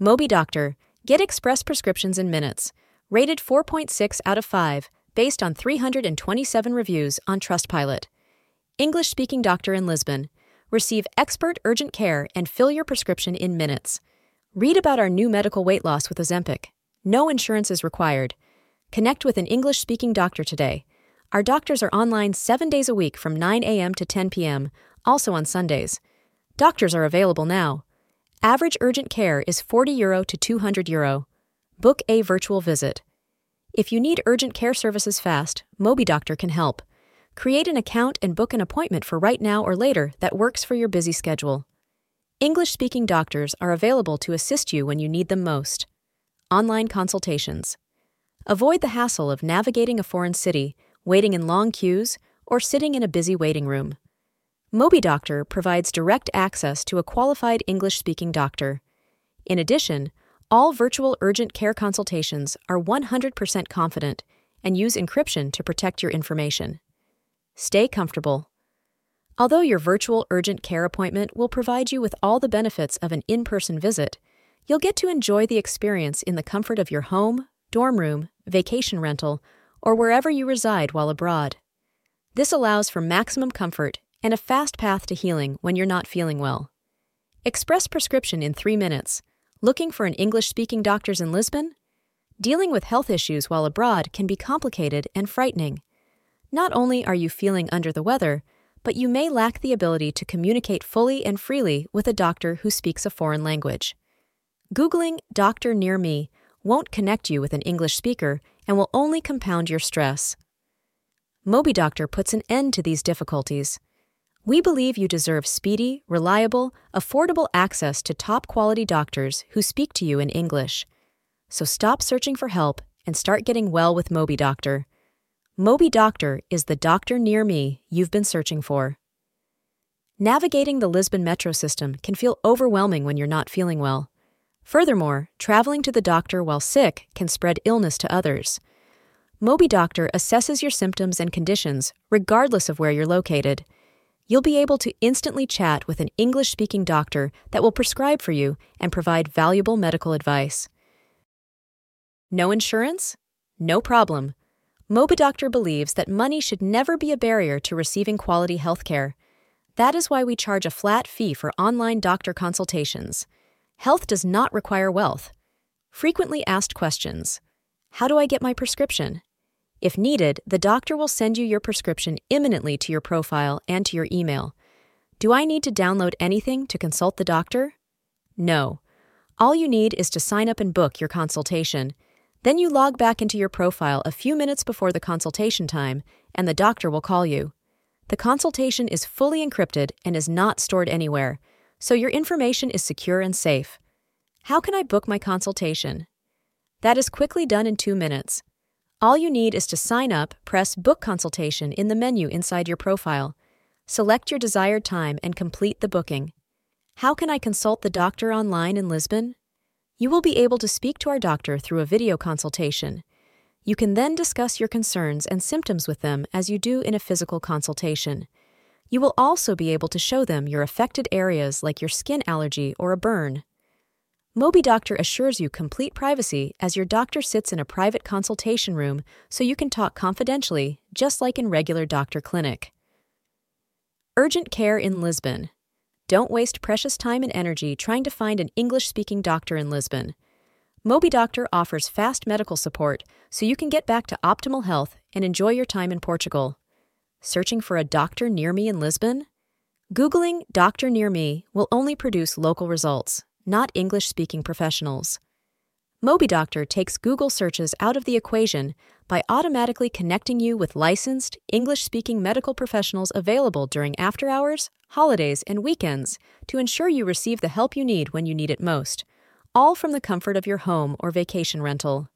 MobiDoctor. Get express prescriptions in minutes. Rated 4.6 out of 5, based on 327 reviews on Trustpilot. English speaking doctor in Lisbon. Receive expert urgent care and fill your prescription in minutes. Read about our new medical weight loss with Ozempic. No insurance is required. Connect with an English speaking doctor today. Our doctors are online seven days a week from 9 a.m. to 10 p.m., also on Sundays. Doctors are available now. Average urgent care is 40 euro to 200 euro. Book a virtual visit. If you need urgent care services fast, MobiDoctor can help. Create an account and book an appointment for right now or later that works for your busy schedule. English speaking doctors are available to assist you when you need them most. Online consultations. Avoid the hassle of navigating a foreign city, waiting in long queues, or sitting in a busy waiting room. MobiDoctor provides direct access to a qualified English speaking doctor. In addition, all virtual urgent care consultations are 100% confident and use encryption to protect your information. Stay comfortable. Although your virtual urgent care appointment will provide you with all the benefits of an in person visit, you'll get to enjoy the experience in the comfort of your home, dorm room, vacation rental, or wherever you reside while abroad. This allows for maximum comfort and a fast path to healing when you're not feeling well. Express prescription in three minutes. Looking for an English speaking doctor's in Lisbon? Dealing with health issues while abroad can be complicated and frightening. Not only are you feeling under the weather, but you may lack the ability to communicate fully and freely with a doctor who speaks a foreign language. Googling doctor near me won't connect you with an English speaker and will only compound your stress. MobiDoctor puts an end to these difficulties. We believe you deserve speedy, reliable, affordable access to top quality doctors who speak to you in English. So stop searching for help and start getting well with MobiDoctor. Moby Doctor is the doctor near me you've been searching for. Navigating the Lisbon metro system can feel overwhelming when you're not feeling well. Furthermore, traveling to the doctor while sick can spread illness to others. MobiDoctor assesses your symptoms and conditions regardless of where you're located you'll be able to instantly chat with an English speaking doctor that will prescribe for you and provide valuable medical advice. No insurance? No problem. Mobidoctor believes that money should never be a barrier to receiving quality healthcare. That is why we charge a flat fee for online doctor consultations. Health does not require wealth. Frequently asked questions How do I get my prescription? If needed, the doctor will send you your prescription imminently to your profile and to your email. Do I need to download anything to consult the doctor? No. All you need is to sign up and book your consultation. Then you log back into your profile a few minutes before the consultation time, and the doctor will call you. The consultation is fully encrypted and is not stored anywhere, so your information is secure and safe. How can I book my consultation? That is quickly done in two minutes. All you need is to sign up, press Book Consultation in the menu inside your profile. Select your desired time and complete the booking. How can I consult the doctor online in Lisbon? You will be able to speak to our doctor through a video consultation. You can then discuss your concerns and symptoms with them as you do in a physical consultation. You will also be able to show them your affected areas like your skin allergy or a burn. MobiDoctor assures you complete privacy as your doctor sits in a private consultation room so you can talk confidentially, just like in regular doctor clinic. Urgent care in Lisbon. Don't waste precious time and energy trying to find an English speaking doctor in Lisbon. MobiDoctor offers fast medical support so you can get back to optimal health and enjoy your time in Portugal. Searching for a doctor near me in Lisbon? Googling doctor near me will only produce local results not English speaking professionals. MobiDoctor takes Google searches out of the equation by automatically connecting you with licensed, English speaking medical professionals available during after hours, holidays, and weekends to ensure you receive the help you need when you need it most, all from the comfort of your home or vacation rental.